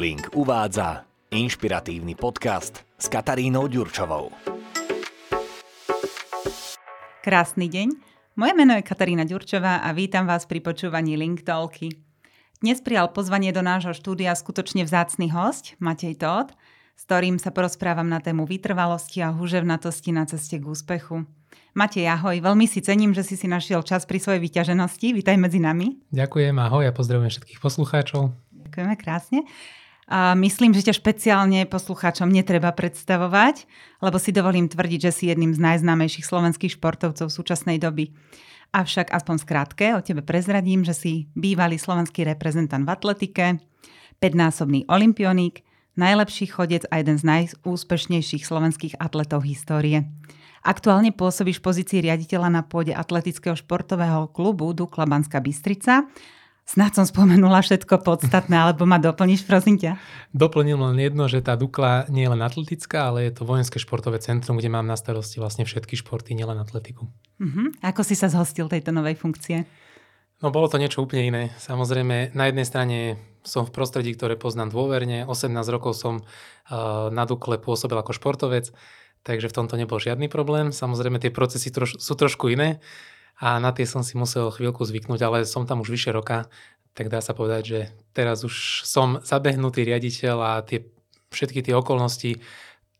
Link uvádza inšpiratívny podcast s Katarínou Ďurčovou. Krásny deň. Moje meno je Katarína Ďurčová a vítam vás pri počúvaní Link Talky. Dnes prijal pozvanie do nášho štúdia skutočne vzácny host, Matej Todd, s ktorým sa porozprávam na tému vytrvalosti a húževnatosti na ceste k úspechu. Matej, ahoj, veľmi si cením, že si si našiel čas pri svojej vyťaženosti. Vítaj medzi nami. Ďakujem, ahoj a pozdravujem všetkých poslucháčov. Ďakujeme krásne. A myslím, že ťa špeciálne poslucháčom netreba predstavovať, lebo si dovolím tvrdiť, že si jedným z najznámejších slovenských športovcov v súčasnej doby. Avšak aspoň skrátke o tebe prezradím, že si bývalý slovenský reprezentant v atletike, 5-násobný olimpionik, najlepší chodec a jeden z najúspešnejších slovenských atletov histórie. Aktuálne pôsobíš v pozícii riaditeľa na pôde atletického športového klubu Dukla Banská Bystrica Snad som spomenula všetko podstatné, alebo ma doplníš, prosím ťa? Doplnil len jedno, že tá Dukla nie je len atletická, ale je to vojenské športové centrum, kde mám na starosti vlastne všetky športy, nielen atletiku. Uh-huh. Ako si sa zhostil tejto novej funkcie? No bolo to niečo úplne iné. Samozrejme, na jednej strane som v prostredí, ktoré poznám dôverne. 18 rokov som uh, na Dukle pôsobil ako športovec, takže v tomto nebol žiadny problém. Samozrejme, tie procesy troš- sú trošku iné a na tie som si musel chvíľku zvyknúť, ale som tam už vyše roka, tak dá sa povedať, že teraz už som zabehnutý riaditeľ a tie, všetky tie okolnosti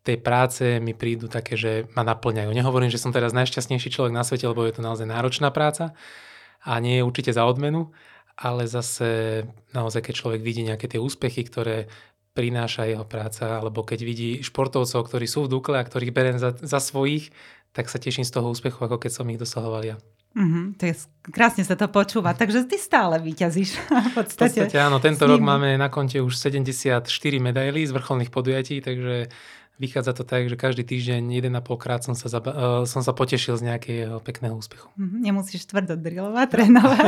tej práce mi prídu také, že ma naplňajú. Nehovorím, že som teraz najšťastnejší človek na svete, lebo je to naozaj náročná práca a nie je určite za odmenu, ale zase naozaj, keď človek vidí nejaké tie úspechy, ktoré prináša jeho práca, alebo keď vidí športovcov, ktorí sú v Dukle a ktorých beriem za, za svojich, tak sa teším z toho úspechu, ako keď som ich dosahoval ja. Mm-hmm, to je, krásne sa to počúva, takže ty stále vyťazíš. V podstate, v podstate áno, tento rok máme na konte už 74 medailí z vrcholných podujatí, takže vychádza to tak, že každý týždeň 1,5 krát som sa, zaba- uh, som sa potešil z nejakého pekného úspechu. Mm-hmm, nemusíš tvrdo drilovať, trénovať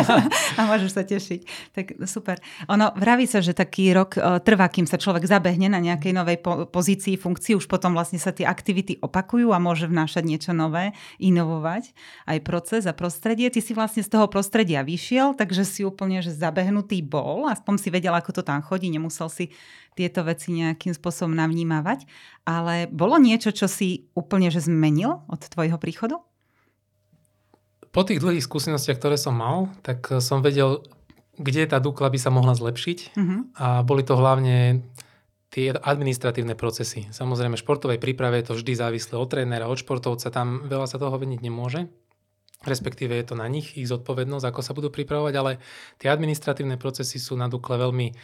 a môžeš sa tešiť. Tak super. Ono, vraví sa, že taký rok uh, trvá, kým sa človek zabehne na nejakej novej po- pozícii, funkcii, už potom vlastne sa tie aktivity opakujú a môže vnášať niečo nové, inovovať aj proces a prostredie. Ty si vlastne z toho prostredia vyšiel, takže si úplne že zabehnutý bol, aspoň si vedel, ako to tam chodí, nemusel si tieto veci nejakým spôsobom navnímavať. Ale bolo niečo, čo si úplne že zmenil od tvojho príchodu? Po tých dlhých skúsenostiach, ktoré som mal, tak som vedel, kde tá Dukla by sa mohla zlepšiť. Uh-huh. A boli to hlavne tie administratívne procesy. Samozrejme, športovej príprave je to vždy závislé od trénera, od športovca, tam veľa sa toho veniť nemôže. Respektíve je to na nich, ich zodpovednosť, ako sa budú pripravovať, ale tie administratívne procesy sú na Dukle veľmi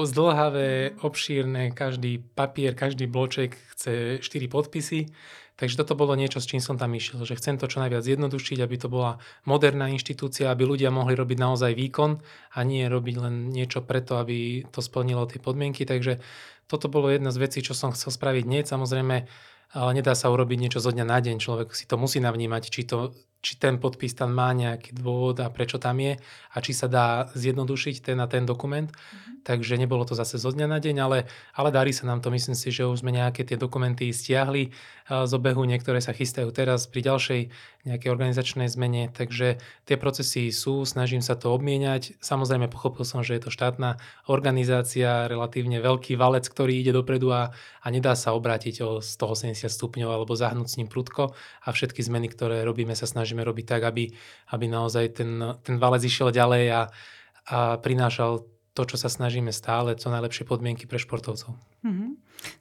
zdlhavé, obšírne, každý papier, každý bloček chce 4 podpisy. Takže toto bolo niečo, s čím som tam išiel, že chcem to čo najviac zjednodušiť, aby to bola moderná inštitúcia, aby ľudia mohli robiť naozaj výkon a nie robiť len niečo preto, aby to splnilo tie podmienky. Takže toto bolo jedna z vecí, čo som chcel spraviť hneď. Samozrejme, ale nedá sa urobiť niečo zo dňa na deň. Človek si to musí navnímať, či, to, či ten podpis tam má nejaký dôvod a prečo tam je a či sa dá zjednodušiť ten na ten dokument. Mm-hmm takže nebolo to zase zo dňa na deň, ale, ale darí sa nám to. Myslím si, že už sme nejaké tie dokumenty stiahli z obehu, niektoré sa chystajú teraz pri ďalšej nejakej organizačnej zmene, takže tie procesy sú, snažím sa to obmieniať. Samozrejme pochopil som, že je to štátna organizácia, relatívne veľký valec, ktorý ide dopredu a, a nedá sa obrátiť o 180 stupňov alebo zahnúť s ním prudko a všetky zmeny, ktoré robíme, sa snažíme robiť tak, aby, aby naozaj ten, ten valec išiel ďalej a, a prinášal to, čo sa snažíme stále, co najlepšie podmienky pre športovcov. Mm-hmm.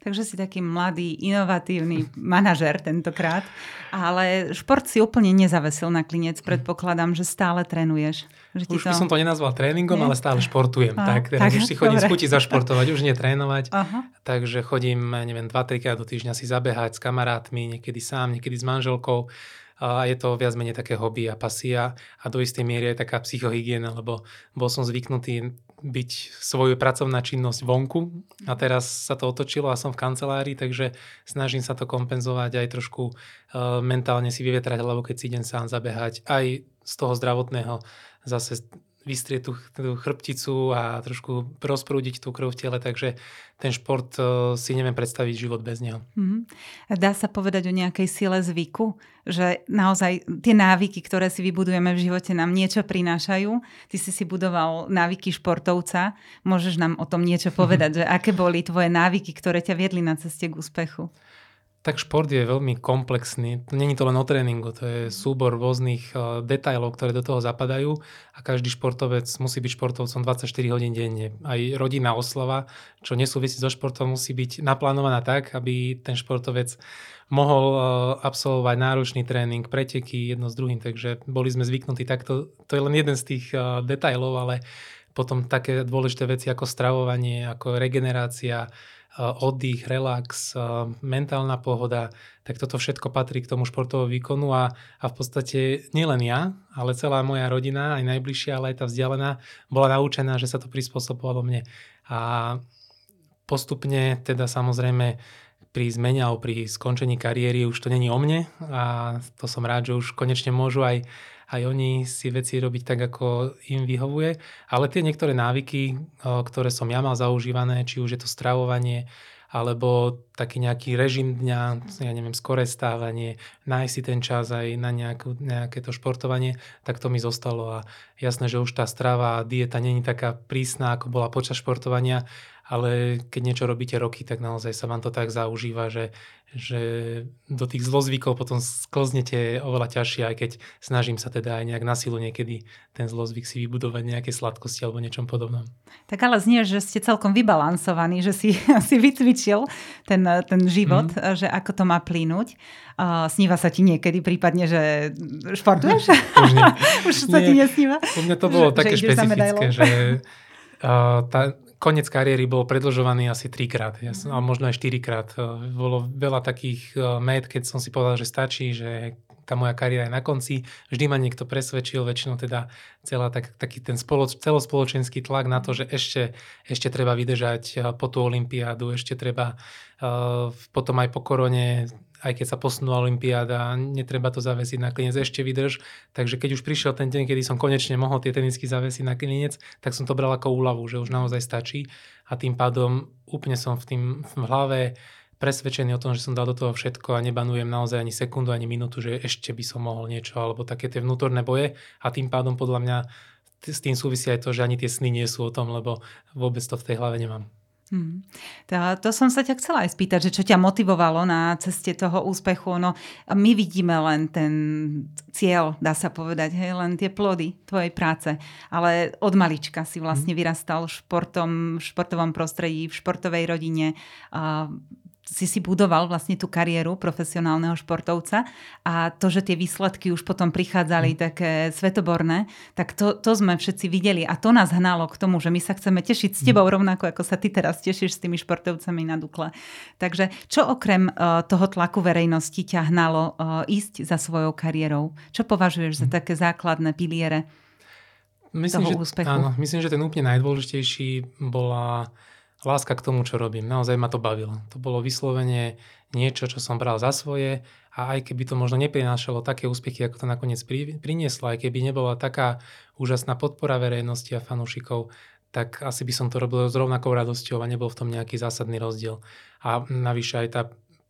Takže si taký mladý, inovatívny manažer tentokrát, ale šport si úplne nezavesil na klinec, predpokladám, že stále trénuješ. Že už to... by som to nenazval tréningom, nie? ale stále športujem. A, tak, teraz tak, už si chodím dobre. z chuti zašportovať, už nie trénovať. Aha. Takže chodím, neviem, 2-3 krát do týždňa si zabehať s kamarátmi, niekedy sám, niekedy s manželkou a je to viac menej také hobby a pasia a do istej miery aj taká psychohygiena, lebo bol som zvyknutý byť svoju pracovná činnosť vonku a teraz sa to otočilo a som v kancelárii, takže snažím sa to kompenzovať aj trošku mentálne si vyvetrať hlavu, keď si idem sám zabehať. Aj z toho zdravotného zase vystrieť tú, tú chrbticu a trošku rozprúdiť tú krv v tele, takže ten šport uh, si neviem predstaviť život bez neho. Mm-hmm. Dá sa povedať o nejakej sile zvyku, že naozaj tie návyky, ktoré si vybudujeme v živote, nám niečo prinášajú. Ty si si budoval návyky športovca, môžeš nám o tom niečo povedať, že aké boli tvoje návyky, ktoré ťa viedli na ceste k úspechu? Tak šport je veľmi komplexný. Není to len o tréningu, to je súbor rôznych uh, detailov, ktoré do toho zapadajú a každý športovec musí byť športovcom 24 hodín denne. Aj rodinná oslava, čo nesúvisí so športom, musí byť naplánovaná tak, aby ten športovec mohol uh, absolvovať náročný tréning, preteky jedno s druhým, takže boli sme zvyknutí takto. To je len jeden z tých uh, detailov, ale potom také dôležité veci ako stravovanie, ako regenerácia, oddych, relax, mentálna pohoda, tak toto všetko patrí k tomu športovému výkonu a, a v podstate nielen ja, ale celá moja rodina, aj najbližšia, ale aj tá vzdialená, bola naučená, že sa to prispôsobovalo mne. A postupne teda samozrejme pri zmene alebo pri skončení kariéry už to není o mne a to som rád, že už konečne môžu aj aj oni si veci robiť tak, ako im vyhovuje. Ale tie niektoré návyky, ktoré som ja mal zaužívané, či už je to stravovanie, alebo taký nejaký režim dňa, ja neviem, skoré stávanie, nájsť si ten čas aj na nejakú, nejaké to športovanie, tak to mi zostalo a jasné, že už tá strava a dieta není taká prísna, ako bola počas športovania, ale keď niečo robíte roky, tak naozaj sa vám to tak zaužíva, že, že do tých zlozvykov potom sklznete oveľa ťažšie, aj keď snažím sa teda aj nejak na silu niekedy ten zlozvyk si vybudovať nejaké sladkosti alebo niečom podobnom. Tak ale znie, že ste celkom vybalansovaní, že si, si vycvičil ten, ten život, mm. že ako to má plínuť. Uh, sníva sa ti niekedy prípadne, že športuješ? Už, nie. Už sa nie. ti nesníva? U mňa to bolo že, také že špecifické, že uh, tá, koniec kariéry bol predlžovaný asi trikrát, ja som, ale možno aj štyrikrát. E, bolo veľa takých e, met, keď som si povedal, že stačí, že tá moja kariéra je na konci. Vždy ma niekto presvedčil, väčšinou teda celá tak, taký ten spoloč, celospoločenský tlak na to, že ešte, ešte treba vydržať e, po tú olympiádu, ešte treba uh, potom aj po korone aj keď sa posunula Olympiáda, netreba to zavesiť na klinec, ešte vydrž. Takže keď už prišiel ten deň, kedy som konečne mohol tie tenisky zavesiť na klinec, tak som to bral ako úľavu, že už naozaj stačí. A tým pádom úplne som v, tým, v hlave presvedčený o tom, že som dal do toho všetko a nebanujem naozaj ani sekundu, ani minútu, že ešte by som mohol niečo, alebo také tie vnútorné boje. A tým pádom podľa mňa s tým súvisí aj to, že ani tie sny nie sú o tom, lebo vôbec to v tej hlave nemám. Hmm. To, to som sa ťa chcela aj spýtať, že čo ťa motivovalo na ceste toho úspechu. No, my vidíme len ten cieľ, dá sa povedať, hej, len tie plody tvojej práce. Ale od malička si vlastne mhm. vyrastal športom, v športovom prostredí, v športovej rodine. A si si budoval vlastne tú kariéru profesionálneho športovca a to, že tie výsledky už potom prichádzali mm. také svetoborné, tak to, to sme všetci videli a to nás hnalo k tomu, že my sa chceme tešiť s tebou mm. rovnako, ako sa ty teraz tešíš s tými športovcami na Dukle. Takže čo okrem uh, toho tlaku verejnosti ťa hnalo uh, ísť za svojou kariérou? Čo považuješ mm. za také základné piliere myslím, toho že, úspechu? Áno, myslím, že ten úplne najdôležitejší bola láska k tomu, čo robím. Naozaj ma to bavilo. To bolo vyslovene niečo, čo som bral za svoje a aj keby to možno neprinášalo také úspechy, ako to nakoniec prinieslo, aj keby nebola taká úžasná podpora verejnosti a fanúšikov, tak asi by som to robil s rovnakou radosťou a nebol v tom nejaký zásadný rozdiel. A navyše aj tá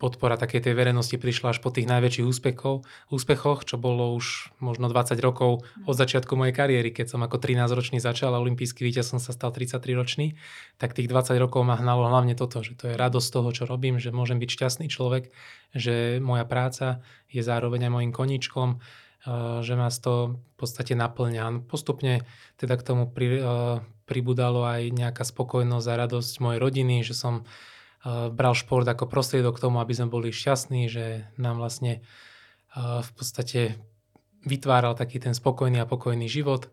podpora takej tej verejnosti prišla až po tých najväčších úspechov, úspechoch, čo bolo už možno 20 rokov od začiatku mojej kariéry, keď som ako 13-ročný začal a olimpijský víťaz som sa stal 33-ročný, tak tých 20 rokov ma hnalo hlavne toto, že to je radosť toho, čo robím, že môžem byť šťastný človek, že moja práca je zároveň aj mojim koníčkom, eh, že ma to v podstate naplňa. Postupne teda k tomu pri, eh, pribudalo aj nejaká spokojnosť a radosť mojej rodiny, že som bral šport ako prostriedok k tomu, aby sme boli šťastní, že nám vlastne v podstate vytváral taký ten spokojný a pokojný život.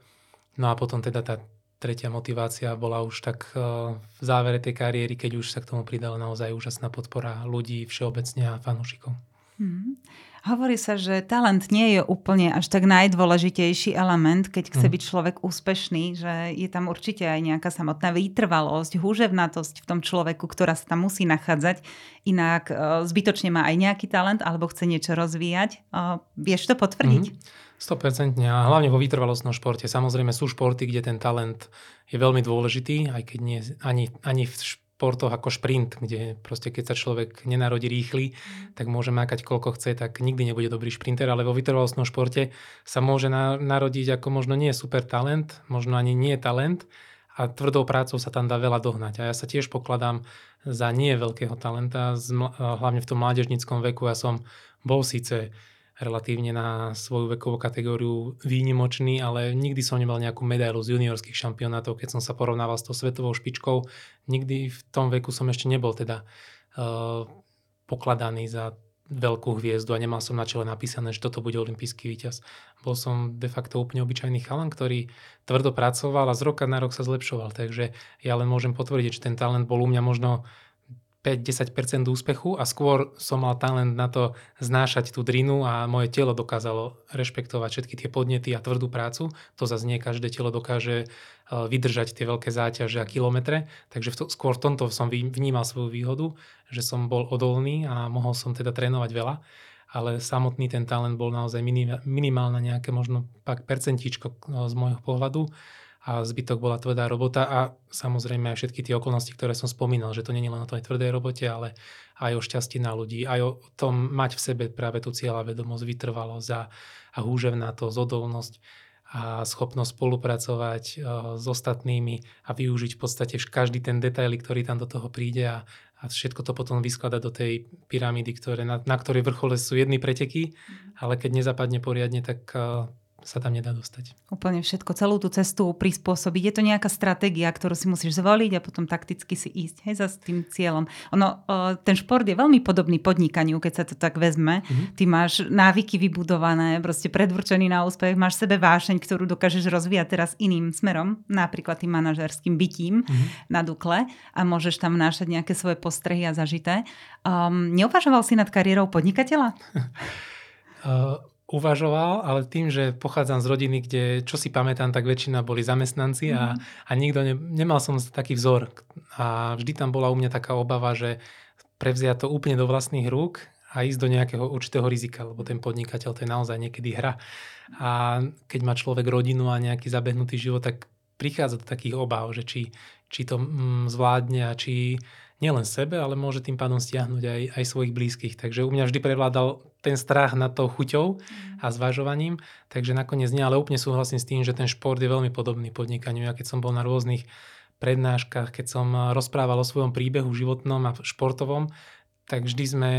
No a potom teda tá tretia motivácia bola už tak v závere tej kariéry, keď už sa k tomu pridala naozaj úžasná podpora ľudí všeobecne a fanúšikov. Hmm. Hovorí sa, že talent nie je úplne až tak najdôležitejší element, keď chce mm. byť človek úspešný, že je tam určite aj nejaká samotná vytrvalosť, húževnatosť v tom človeku, ktorá sa tam musí nachádzať. Inak uh, zbytočne má aj nejaký talent alebo chce niečo rozvíjať. Uh, vieš to potvrdiť? Mm. 100% a hlavne vo vytrvalostnom športe. Samozrejme sú športy, kde ten talent je veľmi dôležitý, aj keď nie ani, ani v športoch ako šprint, kde proste keď sa človek nenarodí rýchly, tak môže mákať koľko chce, tak nikdy nebude dobrý šprinter, ale vo vytrvalostnom športe sa môže na, narodiť ako možno nie super talent, možno ani nie talent a tvrdou prácou sa tam dá veľa dohnať. A ja sa tiež pokladám za nie veľkého talenta, hlavne v tom mládežnickom veku. Ja som bol síce relatívne na svoju vekovú kategóriu výnimočný, ale nikdy som nemal nejakú medailu z juniorských šampionátov, keď som sa porovnával s tou svetovou špičkou. Nikdy v tom veku som ešte nebol teda uh, pokladaný za veľkú hviezdu a nemal som na čele napísané, že toto bude olimpijský víťaz. Bol som de facto úplne obyčajný chalan, ktorý tvrdo pracoval a z roka na rok sa zlepšoval. Takže ja len môžem potvrdiť, že ten talent bol u mňa možno 5-10% úspechu a skôr som mal talent na to znášať tú drinu a moje telo dokázalo rešpektovať všetky tie podnety a tvrdú prácu. To zase nie každé telo dokáže e, vydržať tie veľké záťaže a kilometre, takže v to, skôr v tomto som vnímal svoju výhodu, že som bol odolný a mohol som teda trénovať veľa. Ale samotný ten talent bol naozaj minimálne nejaké možno pak percentíčko e, z môjho pohľadu a zbytok bola tvrdá robota a samozrejme aj všetky tie okolnosti, ktoré som spomínal, že to nie je len o tej tvrdej robote, ale aj o šťastí na ľudí, aj o tom mať v sebe práve tú cieľa vedomosť, vytrvalosť a, a húževnátosť, odolnosť a schopnosť spolupracovať uh, s ostatnými a využiť v podstate každý ten detail, ktorý tam do toho príde a, a všetko to potom vyskladať do tej pyramídy, ktoré, na, na ktorej vrchole sú jedny preteky, mhm. ale keď nezapadne poriadne, tak uh, sa tam nedá dostať. Úplne všetko, celú tú cestu prispôsobiť. Je to nejaká stratégia, ktorú si musíš zvoliť a potom takticky si ísť hej, za tým cieľom. Ono, ten šport je veľmi podobný podnikaniu, keď sa to tak vezme. Mm-hmm. Ty máš návyky vybudované, proste predurčený na úspech, máš sebe vášeň, ktorú dokážeš rozvíjať teraz iným smerom, napríklad tým manažerským bytím mm-hmm. na Dukle a môžeš tam vnášať nejaké svoje postrehy a zažité. Um, neuvažoval si nad kariérou podnikateľa? uh uvažoval, ale tým, že pochádzam z rodiny, kde čo si pamätám, tak väčšina boli zamestnanci a, mhm. a nikto ne, nemal som taký vzor. A vždy tam bola u mňa taká obava, že prevziať to úplne do vlastných rúk a ísť do nejakého určitého rizika, lebo ten podnikateľ to je naozaj niekedy hra. A keď má človek rodinu a nejaký zabehnutý život, tak prichádza do takých obáv, že či, či to mm, zvládne a či nielen sebe, ale môže tým pádom stiahnuť aj, aj svojich blízkych. Takže u mňa vždy prevládal ten strach nad tou chuťou a mm. zvažovaním, takže nakoniec nie, ale úplne súhlasím s tým, že ten šport je veľmi podobný podnikaniu. Ja keď som bol na rôznych prednáškach, keď som rozprával o svojom príbehu životnom a športovom, tak vždy sme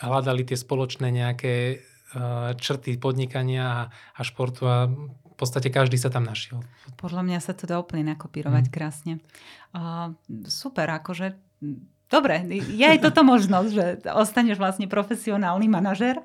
hľadali tie spoločné nejaké eh, črty podnikania a, a športu a v podstate každý sa tam našiel. Podľa mňa sa to dá úplne nakopírovať mm. krásne. Uh, super, akože Dobre, je aj toto možnosť, že ostaneš vlastne profesionálny manažer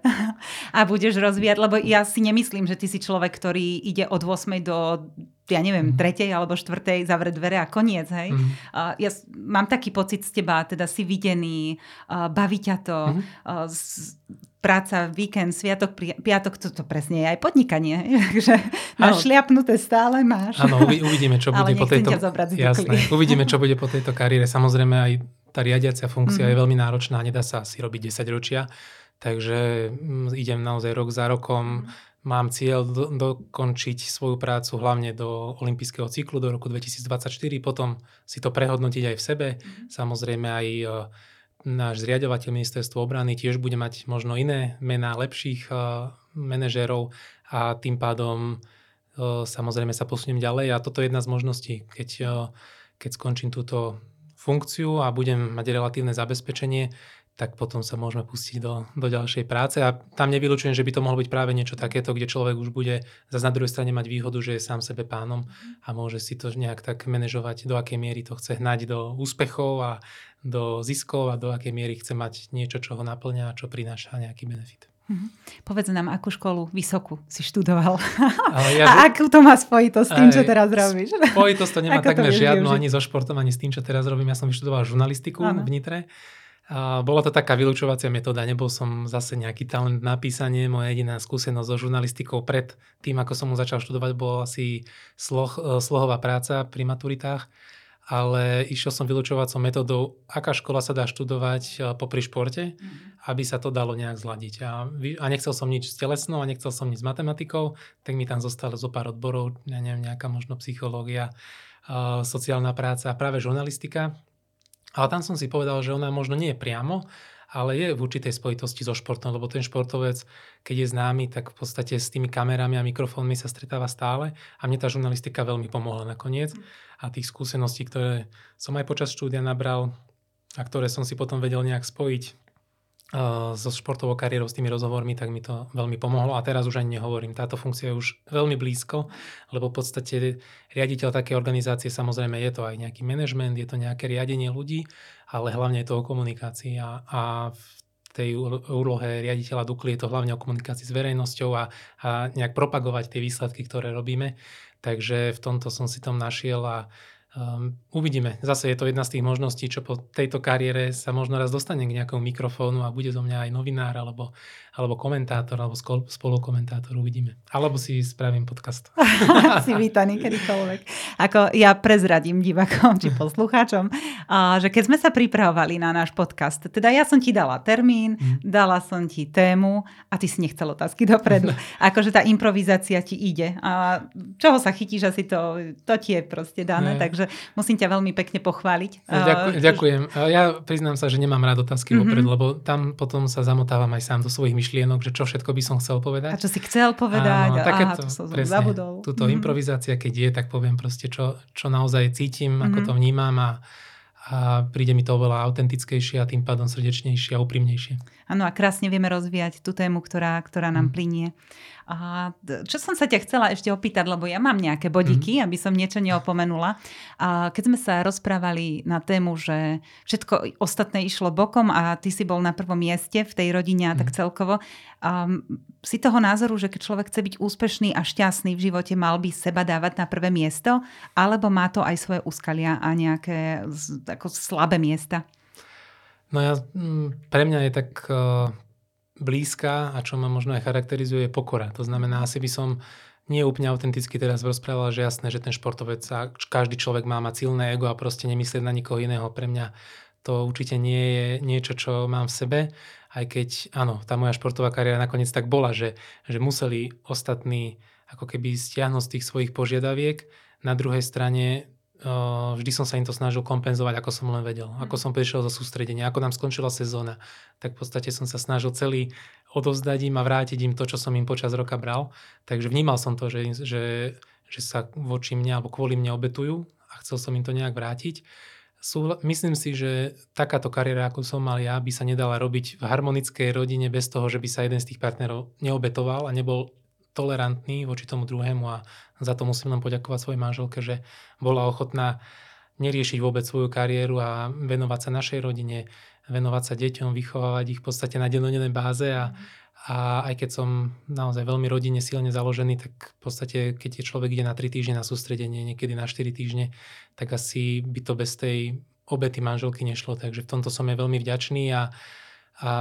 a budeš rozvíjať, lebo ja si nemyslím, že ty si človek, ktorý ide od 8. do ja neviem, mm. tretej alebo štvrtej zavrieť dvere a koniec, hej. Mm. Uh, ja mám taký pocit z teba, teda si videný, uh, baví ťa to, mm. uh, z, práca, víkend, sviatok, piatok, to, to presne je aj podnikanie. Takže máš šliapnuté stále, máš. Áno, uvidíme, čo bude po tejto... Jasné, uvidíme, čo bude po tejto kariére. Samozrejme aj tá riadiacia funkcia mm-hmm. je veľmi náročná, nedá sa asi robiť 10 ročia, takže mm, idem naozaj rok za rokom, mám cieľ do, dokončiť svoju prácu hlavne do olympijského cyklu do roku 2024, potom si to prehodnotiť aj v sebe, mm-hmm. samozrejme aj e, náš zriadovateľ ministerstvo obrany tiež bude mať možno iné mená lepších uh, manažérov a tým pádom uh, samozrejme sa posuniem ďalej a toto je jedna z možností, keď, uh, keď skončím túto funkciu a budem mať relatívne zabezpečenie, tak potom sa môžeme pustiť do, do ďalšej práce. A tam nevylučujem, že by to mohlo byť práve niečo takéto, kde človek už bude zase na druhej strane mať výhodu, že je sám sebe pánom a môže si to nejak tak manažovať, do akej miery to chce hnať do úspechov a do ziskov a do akej miery chce mať niečo, čo ho naplňa a čo prináša nejaký benefit. Mhm. Povedz nám, akú školu vysokú si študoval. Ja, a akú to má spojitosť s tým, čo teraz robíš? Spojitosť to nemá takmer žiadnu ani so športom, ani s tým, čo teraz robím. Ja som vyštudoval žurnalistiku ano. v Nitre A bola to taká vylúčovacia metóda, nebol som zase nejaký talent na písanie, moja jediná skúsenosť so žurnalistikou pred tým, ako som mu začal študovať, bola asi sloh, e, slohová práca pri maturitách, ale išiel som vylúčovacou metódou, aká škola sa dá študovať e, popri športe, mm. aby sa to dalo nejak zladiť. A, a nechcel som nič s telesnou a nechcel som nič s matematikou, tak mi tam zostalo zo pár odborov, ja neviem, nejaká možno psychológia, e, sociálna práca a práve žurnalistika, ale tam som si povedal, že ona možno nie je priamo, ale je v určitej spojitosti so športom, lebo ten športovec, keď je známy, tak v podstate s tými kamerami a mikrofónmi sa stretáva stále. A mne tá žurnalistika veľmi pomohla nakoniec. A tých skúseností, ktoré som aj počas štúdia nabral a ktoré som si potom vedel nejak spojiť so športovou kariérou, s tými rozhovormi, tak mi to veľmi pomohlo a teraz už ani nehovorím. Táto funkcia je už veľmi blízko, lebo v podstate riaditeľ také organizácie samozrejme je to aj nejaký manažment, je to nejaké riadenie ľudí, ale hlavne je to o komunikácii a, a v tej úlohe riaditeľa Dukly je to hlavne o komunikácii s verejnosťou a, a nejak propagovať tie výsledky, ktoré robíme. Takže v tomto som si tom našiel a Um, uvidíme. Zase je to jedna z tých možností, čo po tejto kariére sa možno raz dostane k nejakému mikrofónu a bude zo mňa aj novinár alebo, alebo komentátor alebo spolukomentátor. Uvidíme. Alebo si spravím podcast. si vítaný kedykoľvek. Ako ja prezradím divakom či poslucháčom, že keď sme sa pripravovali na náš podcast, teda ja som ti dala termín, mm. dala som ti tému a ty si nechcel otázky dopredu. akože tá improvizácia ti ide. A čoho sa chytíš, asi to, to ti je proste dané. Ne. Takže musím ťa veľmi pekne pochváliť. Ďakujem. ďakujem. Ja priznám sa, že nemám rád otázky mm-hmm. vopred, lebo tam potom sa zamotávam aj sám do svojich myšlienok, že čo všetko by som chcel povedať. A čo si chcel povedať. Áno, takéto, Aha, to som presne, zabudol. Tuto mm-hmm. improvizácia, keď je, tak poviem proste, čo, čo naozaj cítim, mm-hmm. ako to vnímam a a príde mi to oveľa autentickejšie a tým pádom srdečnejšie a úprimnejšie. Áno a krásne vieme rozvíjať tú tému, ktorá, ktorá nám mm. plinie. A čo som sa ťa chcela ešte opýtať, lebo ja mám nejaké bodiky, mm. aby som niečo neopomenula. A keď sme sa rozprávali na tému, že všetko ostatné išlo bokom a ty si bol na prvom mieste v tej rodine a tak celkovo, um, si toho názoru, že keď človek chce byť úspešný a šťastný v živote, mal by seba dávať na prvé miesto, alebo má to aj svoje úskalia a nejaké ako slabé miesta? No ja, pre mňa je tak uh, blízka a čo ma možno aj charakterizuje je pokora. To znamená, asi by som nie úplne autenticky teraz rozprával, že jasné, že ten športovec a každý človek má mať silné ego a proste nemyslieť na nikoho iného. Pre mňa to určite nie je niečo, čo mám v sebe, aj keď, áno, tá moja športová kariéra nakoniec tak bola, že, že museli ostatní ako keby stiahnuť z tých svojich požiadaviek. Na druhej strane vždy som sa im to snažil kompenzovať, ako som len vedel. Ako mhm. som prišiel zo sústredenia, ako nám skončila sezóna, tak v podstate som sa snažil celý odovzdať im a vrátiť im to, čo som im počas roka bral. Takže vnímal som to, že, že, že sa voči mne alebo kvôli mne obetujú a chcel som im to nejak vrátiť. Sú, myslím si, že takáto kariéra, ako som mal ja, by sa nedala robiť v harmonickej rodine bez toho, že by sa jeden z tých partnerov neobetoval a nebol tolerantný voči tomu druhému a za to musím len poďakovať svojej manželke, že bola ochotná neriešiť vôbec svoju kariéru a venovať sa našej rodine, venovať sa deťom, vychovávať ich v podstate na dennodennej báze a, a aj keď som naozaj veľmi rodine silne založený, tak v podstate, keď je človek ide na 3 týždne na sústredenie, niekedy na 4 týždne, tak asi by to bez tej obety manželky nešlo. Takže v tomto som je veľmi vďačný a, a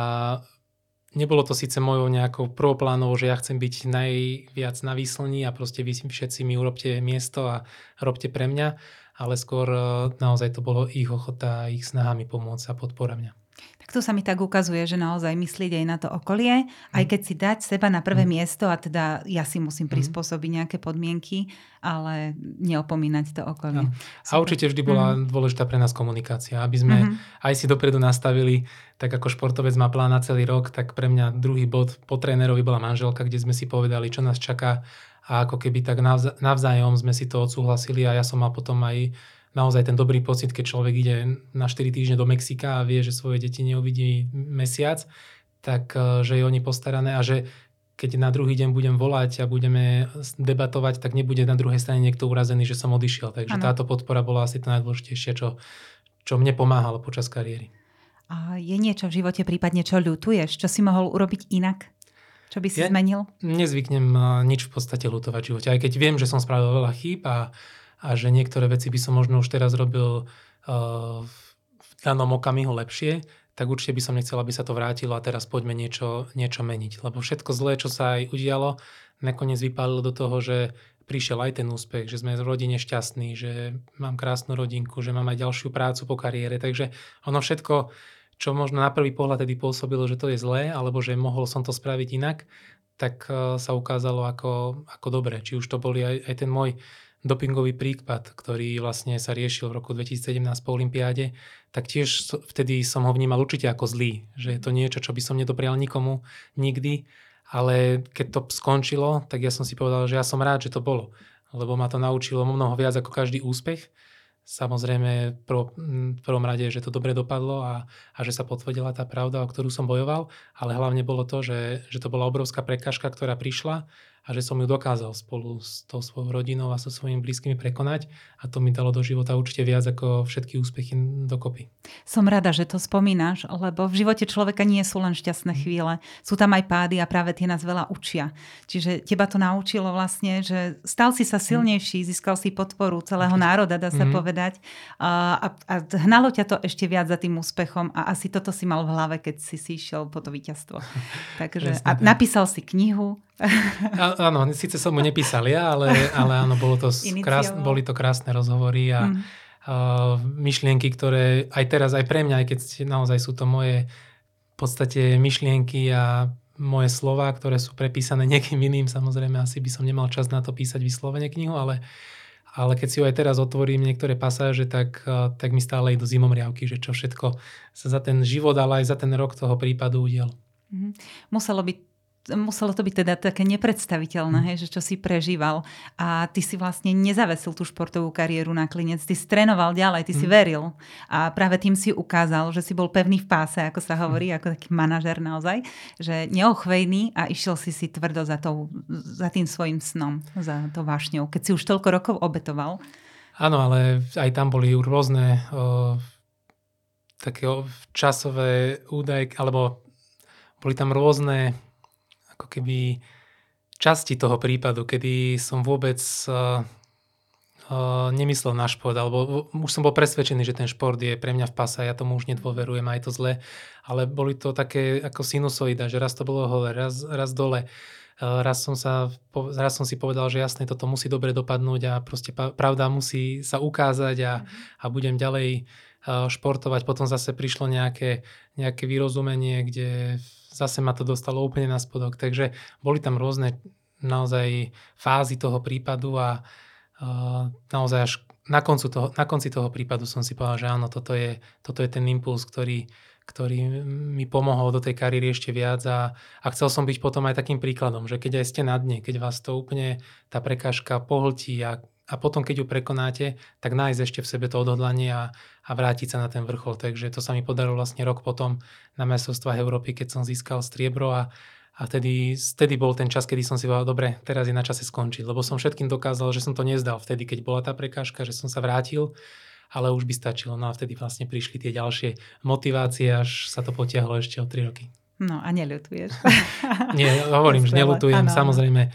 Nebolo to síce mojou nejakou prvoplánovou, že ja chcem byť najviac na výslní a proste vy všetci mi urobte miesto a robte pre mňa, ale skôr e, naozaj to bolo ich ochota ich snahami pomôcť a podpora mňa. Tak tu sa mi tak ukazuje, že naozaj myslieť aj na to okolie, aj mm. keď si dať seba na prvé mm. miesto a teda ja si musím mm. prispôsobiť nejaké podmienky, ale neopomínať to okolie. No. A určite vždy bola mm. dôležitá pre nás komunikácia, aby sme mm-hmm. aj si dopredu nastavili, tak ako športovec má plán na celý rok, tak pre mňa druhý bod po trénerovi bola manželka, kde sme si povedali, čo nás čaká a ako keby tak navzájom sme si to odsúhlasili a ja som mal potom aj naozaj ten dobrý pocit, keď človek ide na 4 týždne do Mexika a vie, že svoje deti neuvidí mesiac, tak e, že je o ne postarané a že keď na druhý deň budem volať a budeme debatovať, tak nebude na druhej strane niekto urazený, že som odišiel. Takže ano. táto podpora bola asi to najdôležitejšie, čo, čo mne pomáhalo počas kariéry. A je niečo v živote prípadne, čo ľutuješ? Čo si mohol urobiť inak? Čo by si ja zmenil? Nezvyknem e, nič v podstate lutovať v živote. Aj keď viem, že som spravil veľa chýb a a že niektoré veci by som možno už teraz robil uh, v danom okamihu lepšie, tak určite by som nechcel, aby sa to vrátilo a teraz poďme niečo, niečo meniť. Lebo všetko zlé, čo sa aj udialo, nakoniec vypálilo do toho, že prišiel aj ten úspech, že sme v rodine šťastní, že mám krásnu rodinku, že mám aj ďalšiu prácu po kariére. Takže ono všetko, čo možno na prvý pohľad tedy pôsobilo, že to je zlé, alebo že mohol som to spraviť inak, tak e, sa ukázalo ako, ako dobre. Či už to boli aj, aj ten môj dopingový prípad, ktorý vlastne sa riešil v roku 2017 po Olympiáde, tak tiež vtedy som ho vnímal určite ako zlý. Že je to niečo, čo by som nedoprial nikomu nikdy ale keď to skončilo, tak ja som si povedal, že ja som rád, že to bolo. Lebo ma to naučilo mnoho viac ako každý úspech. Samozrejme v prvom rade, že to dobre dopadlo a, a že sa potvrdila tá pravda, o ktorú som bojoval, ale hlavne bolo to, že, že to bola obrovská prekažka, ktorá prišla a že som ju dokázal spolu s tou svojou rodinou a so svojimi blízkymi prekonať a to mi dalo do života určite viac ako všetky úspechy dokopy. Som rada, že to spomínaš, lebo v živote človeka nie sú len šťastné mhm. chvíle. Sú tam aj pády a práve tie nás veľa učia. Čiže teba to naučilo vlastne, že stal si sa mhm. silnejší, získal si podporu celého národa, dá sa mm. povedať. A, a, a hnalo ťa to ešte viac za tým úspechom a asi toto si mal v hlave, keď si si išiel po to víťazstvo. Takže, a napísal si knihu, áno, síce som mu nepísal ja, ale, ale áno, bolo to krás, boli to krásne rozhovory a mm. uh, myšlienky, ktoré aj teraz, aj pre mňa, aj keď naozaj sú to moje v podstate myšlienky a moje slova, ktoré sú prepísané niekým iným, samozrejme asi by som nemal čas na to písať vyslovene knihu, ale, ale keď si ju aj teraz otvorím niektoré pasáže, tak, tak mi stále idú zimomriavky, že čo všetko sa za ten život, ale aj za ten rok toho prípadu udial. Mm-hmm. Muselo byť muselo to byť teda také nepredstaviteľné, mm. hej, že čo si prežíval. A ty si vlastne nezavesil tú športovú kariéru na klinec, ty si trénoval ďalej, ty mm. si veril. A práve tým si ukázal, že si bol pevný v páse, ako sa hovorí, mm. ako taký manažer naozaj, že neochvejný a išiel si si tvrdo za, tou, za tým svojim snom, za to vášňou, keď si už toľko rokov obetoval. Áno, ale aj tam boli rôzne o, také časové údaje, alebo boli tam rôzne ako keby časti toho prípadu, kedy som vôbec uh, uh, nemyslel na šport, alebo už som bol presvedčený, že ten šport je pre mňa v pasa, ja tomu už nedôverujem, aj to zle, ale boli to také ako sinusoida, že raz to bolo hole, raz, raz dole. Uh, raz som, sa, raz som si povedal, že jasne, toto musí dobre dopadnúť a proste pravda musí sa ukázať a, a budem ďalej športovať. Potom zase prišlo nejaké, nejaké vyrozumenie, kde zase ma to dostalo úplne na spodok. Takže boli tam rôzne naozaj fázy toho prípadu a naozaj až na, koncu toho, na konci toho prípadu som si povedal, že áno, toto je, toto je ten impuls, ktorý, ktorý mi pomohol do tej kariéry ešte viac a, a chcel som byť potom aj takým príkladom, že keď aj ste na dne, keď vás to úplne tá prekážka pohltí a a potom, keď ju prekonáte, tak nájsť ešte v sebe to odhodlanie a, a vrátiť sa na ten vrchol. Takže to sa mi podarilo vlastne rok potom na mestovstvách Európy, keď som získal striebro a, a vtedy, vtedy bol ten čas, kedy som si povedal, dobre, teraz je na čase skončiť, lebo som všetkým dokázal, že som to nezdal vtedy, keď bola tá prekážka, že som sa vrátil, ale už by stačilo. No a vtedy vlastne prišli tie ďalšie motivácie, až sa to potiahlo ešte o 3 roky. No a neľutuješ. Nie, hovorím, že neľutujem, samozrejme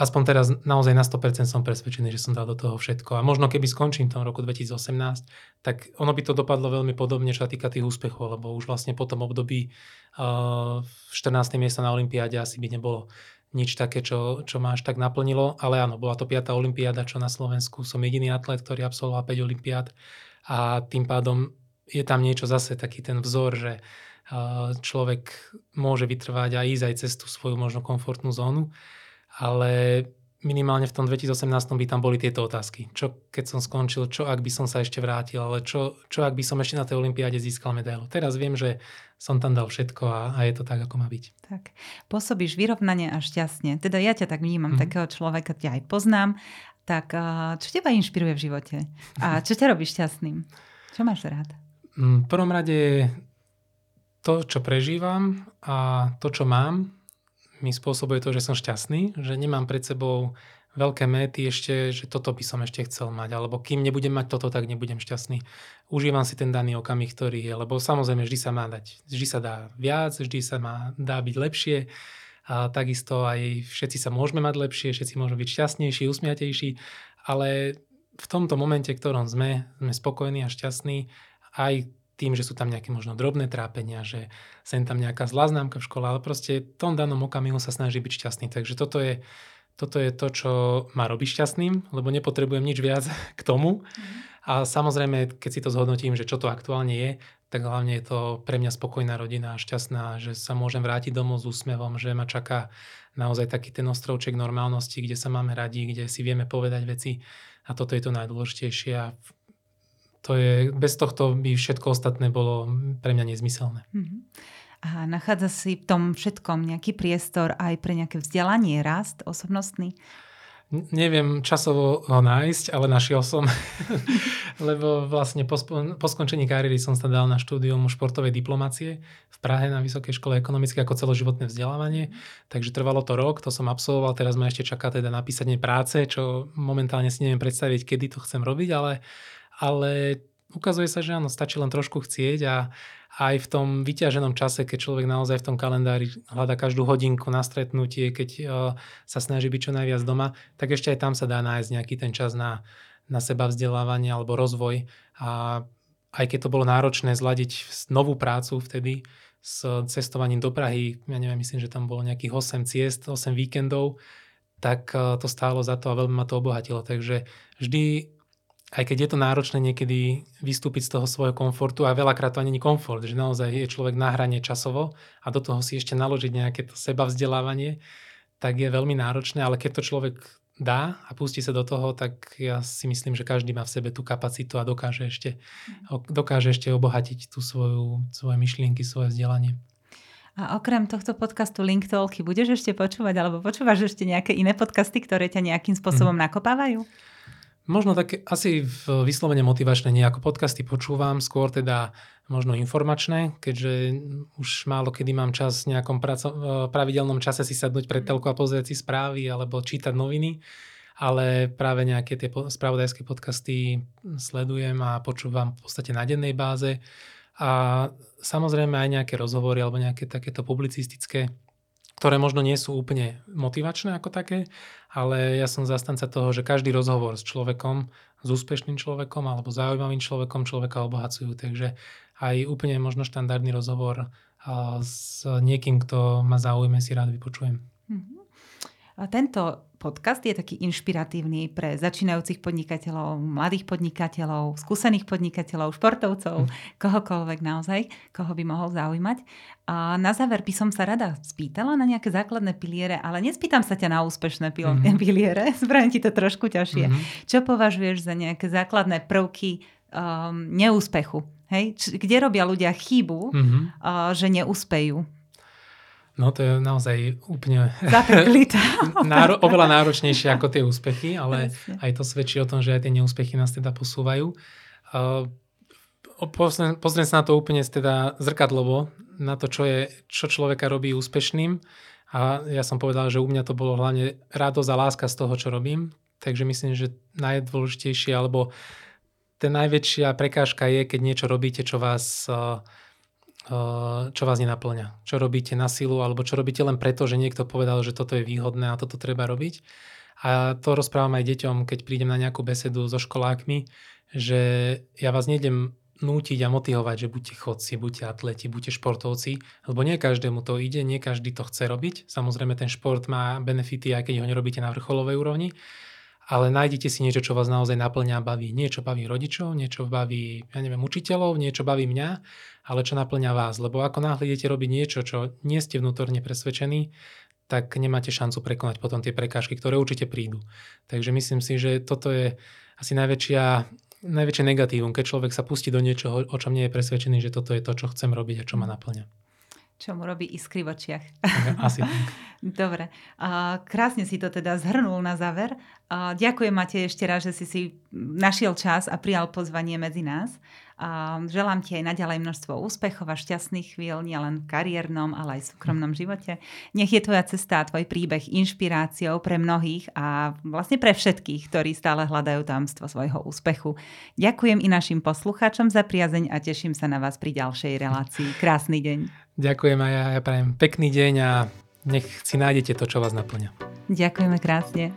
aspoň teraz naozaj na 100% som presvedčený, že som dal do toho všetko. A možno keby skončím v tom roku 2018, tak ono by to dopadlo veľmi podobne, čo sa týka tých úspechov, lebo už vlastne po tom období uh, 14. miesta na Olympiáde asi by nebolo nič také, čo, čo ma až tak naplnilo. Ale áno, bola to 5. Olympiáda, čo na Slovensku som jediný atlet, ktorý absolvoval 5 Olympiád a tým pádom je tam niečo zase taký ten vzor, že človek môže vytrvať a ísť aj cez tú svoju možno komfortnú zónu ale minimálne v tom 2018 by tam boli tieto otázky. Čo keď som skončil, čo ak by som sa ešte vrátil, ale čo, čo ak by som ešte na tej olympiáde získal medailu. Teraz viem, že som tam dal všetko a, a je to tak, ako má byť. Tak, pôsobíš vyrovnanie a šťastne. Teda ja ťa tak vnímam, mm-hmm. takého človeka ťa aj poznám. Tak čo teba inšpiruje v živote? A čo ťa robí šťastným? Čo máš rád? Mm, v prvom rade to, čo prežívam a to, čo mám, mi spôsobuje to, že som šťastný, že nemám pred sebou veľké méty ešte, že toto by som ešte chcel mať, alebo kým nebudem mať toto, tak nebudem šťastný. Užívam si ten daný okamih, ktorý je, lebo samozrejme vždy sa má dať, vždy sa dá viac, vždy sa má dá byť lepšie a takisto aj všetci sa môžeme mať lepšie, všetci môžeme byť šťastnejší, usmiatejší, ale v tomto momente, v ktorom sme, sme spokojní a šťastní, aj tým, že sú tam nejaké možno drobné trápenia, že sem tam nejaká zlá známka v škole, ale proste v tom danom okamihu sa snaží byť šťastný. Takže toto je, toto je to, čo ma robí šťastným, lebo nepotrebujem nič viac k tomu. Mm. A samozrejme, keď si to zhodnotím, že čo to aktuálne je, tak hlavne je to pre mňa spokojná rodina, šťastná, že sa môžem vrátiť domov s úsmevom, že ma čaká naozaj taký ten ostrovček normálnosti, kde sa máme radi, kde si vieme povedať veci a toto je to najdôležitejšie a to je, bez tohto by všetko ostatné bolo pre mňa nezmyselné. Mm-hmm. A nachádza si v tom všetkom nejaký priestor aj pre nejaké vzdelanie, rast osobnostný? Neviem časovo ho nájsť, ale našiel som. Lebo vlastne po, po skončení kariéry som sa dal na štúdium športovej diplomácie v Prahe na Vysokej škole ekonomické ako celoživotné vzdelávanie. Takže trvalo to rok, to som absolvoval. Teraz ma ešte čaká teda napísanie práce, čo momentálne si neviem predstaviť, kedy to chcem robiť, ale, ale ukazuje sa, že áno, stačí len trošku chcieť a aj v tom vyťaženom čase, keď človek naozaj v tom kalendári hľada každú hodinku na stretnutie, keď uh, sa snaží byť čo najviac doma, tak ešte aj tam sa dá nájsť nejaký ten čas na, na seba vzdelávanie alebo rozvoj. A aj keď to bolo náročné zladiť novú prácu vtedy s cestovaním do Prahy, ja neviem, myslím, že tam bolo nejakých 8 ciest, 8 víkendov, tak uh, to stálo za to a veľmi ma to obohatilo. Takže vždy aj keď je to náročné niekedy vystúpiť z toho svojho komfortu a veľakrát to ani nie komfort, že naozaj je človek na hrane časovo a do toho si ešte naložiť nejaké to seba vzdelávanie, tak je veľmi náročné, ale keď to človek dá a pustí sa do toho, tak ja si myslím, že každý má v sebe tú kapacitu a dokáže ešte, mhm. dokáže ešte obohatiť tú svoju, svoje myšlienky, svoje vzdelanie. A okrem tohto podcastu Link Talky budeš ešte počúvať alebo počúvaš ešte nejaké iné podcasty, ktoré ťa nejakým spôsobom mm. nakopávajú? Možno také asi v vyslovene motivačné nejako podcasty počúvam, skôr teda možno informačné, keďže už málo kedy mám čas v nejakom praco- pravidelnom čase si sadnúť pred telku a pozrieť si správy alebo čítať noviny, ale práve nejaké tie spravodajské podcasty sledujem a počúvam v podstate na dennej báze. A samozrejme aj nejaké rozhovory alebo nejaké takéto publicistické ktoré možno nie sú úplne motivačné ako také, ale ja som zastanca toho, že každý rozhovor s človekom, s úspešným človekom alebo zaujímavým človekom človeka obohacujú. Takže aj úplne možno štandardný rozhovor s niekým, kto ma zaujíme, si rád vypočujem. Mm-hmm. A tento podcast je taký inšpiratívny pre začínajúcich podnikateľov, mladých podnikateľov, skúsených podnikateľov, športovcov, mm. kohokoľvek naozaj, koho by mohol zaujímať. A na záver by som sa rada spýtala na nejaké základné piliere, ale nespýtam sa ťa na úspešné pil- mm-hmm. piliere, spravím ti to trošku ťažšie. Mm-hmm. Čo považuješ za nejaké základné prvky um, neúspechu? Hej? Č- kde robia ľudia chybu, mm-hmm. uh, že neúspejú? No to je naozaj úplne náro, oveľa náročnejšie ako tie úspechy, ale Jasne. aj to svedčí o tom, že aj tie neúspechy nás teda posúvajú. Uh, pozriem, pozriem sa na to úplne teda zrkadlovo, na to, čo, je, čo človeka robí úspešným. A ja som povedal, že u mňa to bolo hlavne radosť a láska z toho, čo robím. Takže myslím, že najdôležitejšie alebo tá najväčšia prekážka je, keď niečo robíte, čo vás uh, čo vás nenaplňa. Čo robíte na silu, alebo čo robíte len preto, že niekto povedal, že toto je výhodné a toto treba robiť. A to rozprávam aj deťom, keď prídem na nejakú besedu so školákmi, že ja vás nejdem nútiť a motivovať, že buďte chodci, buďte atleti, buďte športovci, lebo nie každému to ide, nie každý to chce robiť. Samozrejme ten šport má benefity, aj keď ho nerobíte na vrcholovej úrovni, ale nájdete si niečo, čo vás naozaj naplňa a baví. Niečo baví rodičov, niečo baví, ja neviem, učiteľov, niečo baví mňa, ale čo naplňa vás. Lebo ako náhle idete robiť niečo, čo nie ste vnútorne presvedčení, tak nemáte šancu prekonať potom tie prekážky, ktoré určite prídu. Takže myslím si, že toto je asi najväčšia, najväčšie negatívum, keď človek sa pustí do niečoho, o čom nie je presvedčený, že toto je to, čo chcem robiť a čo ma naplňa čo mu robí iskry v očiach. Asi Dobre. A krásne si to teda zhrnul na záver. A ďakujem Matej ešte raz, že si si našiel čas a prijal pozvanie medzi nás. A želám ti aj naďalej množstvo úspechov a šťastných chvíľ, nielen v kariérnom, ale aj v súkromnom živote. Nech je tvoja cesta a tvoj príbeh inšpiráciou pre mnohých a vlastne pre všetkých, ktorí stále hľadajú tamstvo svojho úspechu. Ďakujem i našim poslucháčom za priazeň a teším sa na vás pri ďalšej relácii. Krásny deň. Ďakujem a ja, ja prajem pekný deň a nech si nájdete to, čo vás naplňa. Ďakujeme krásne.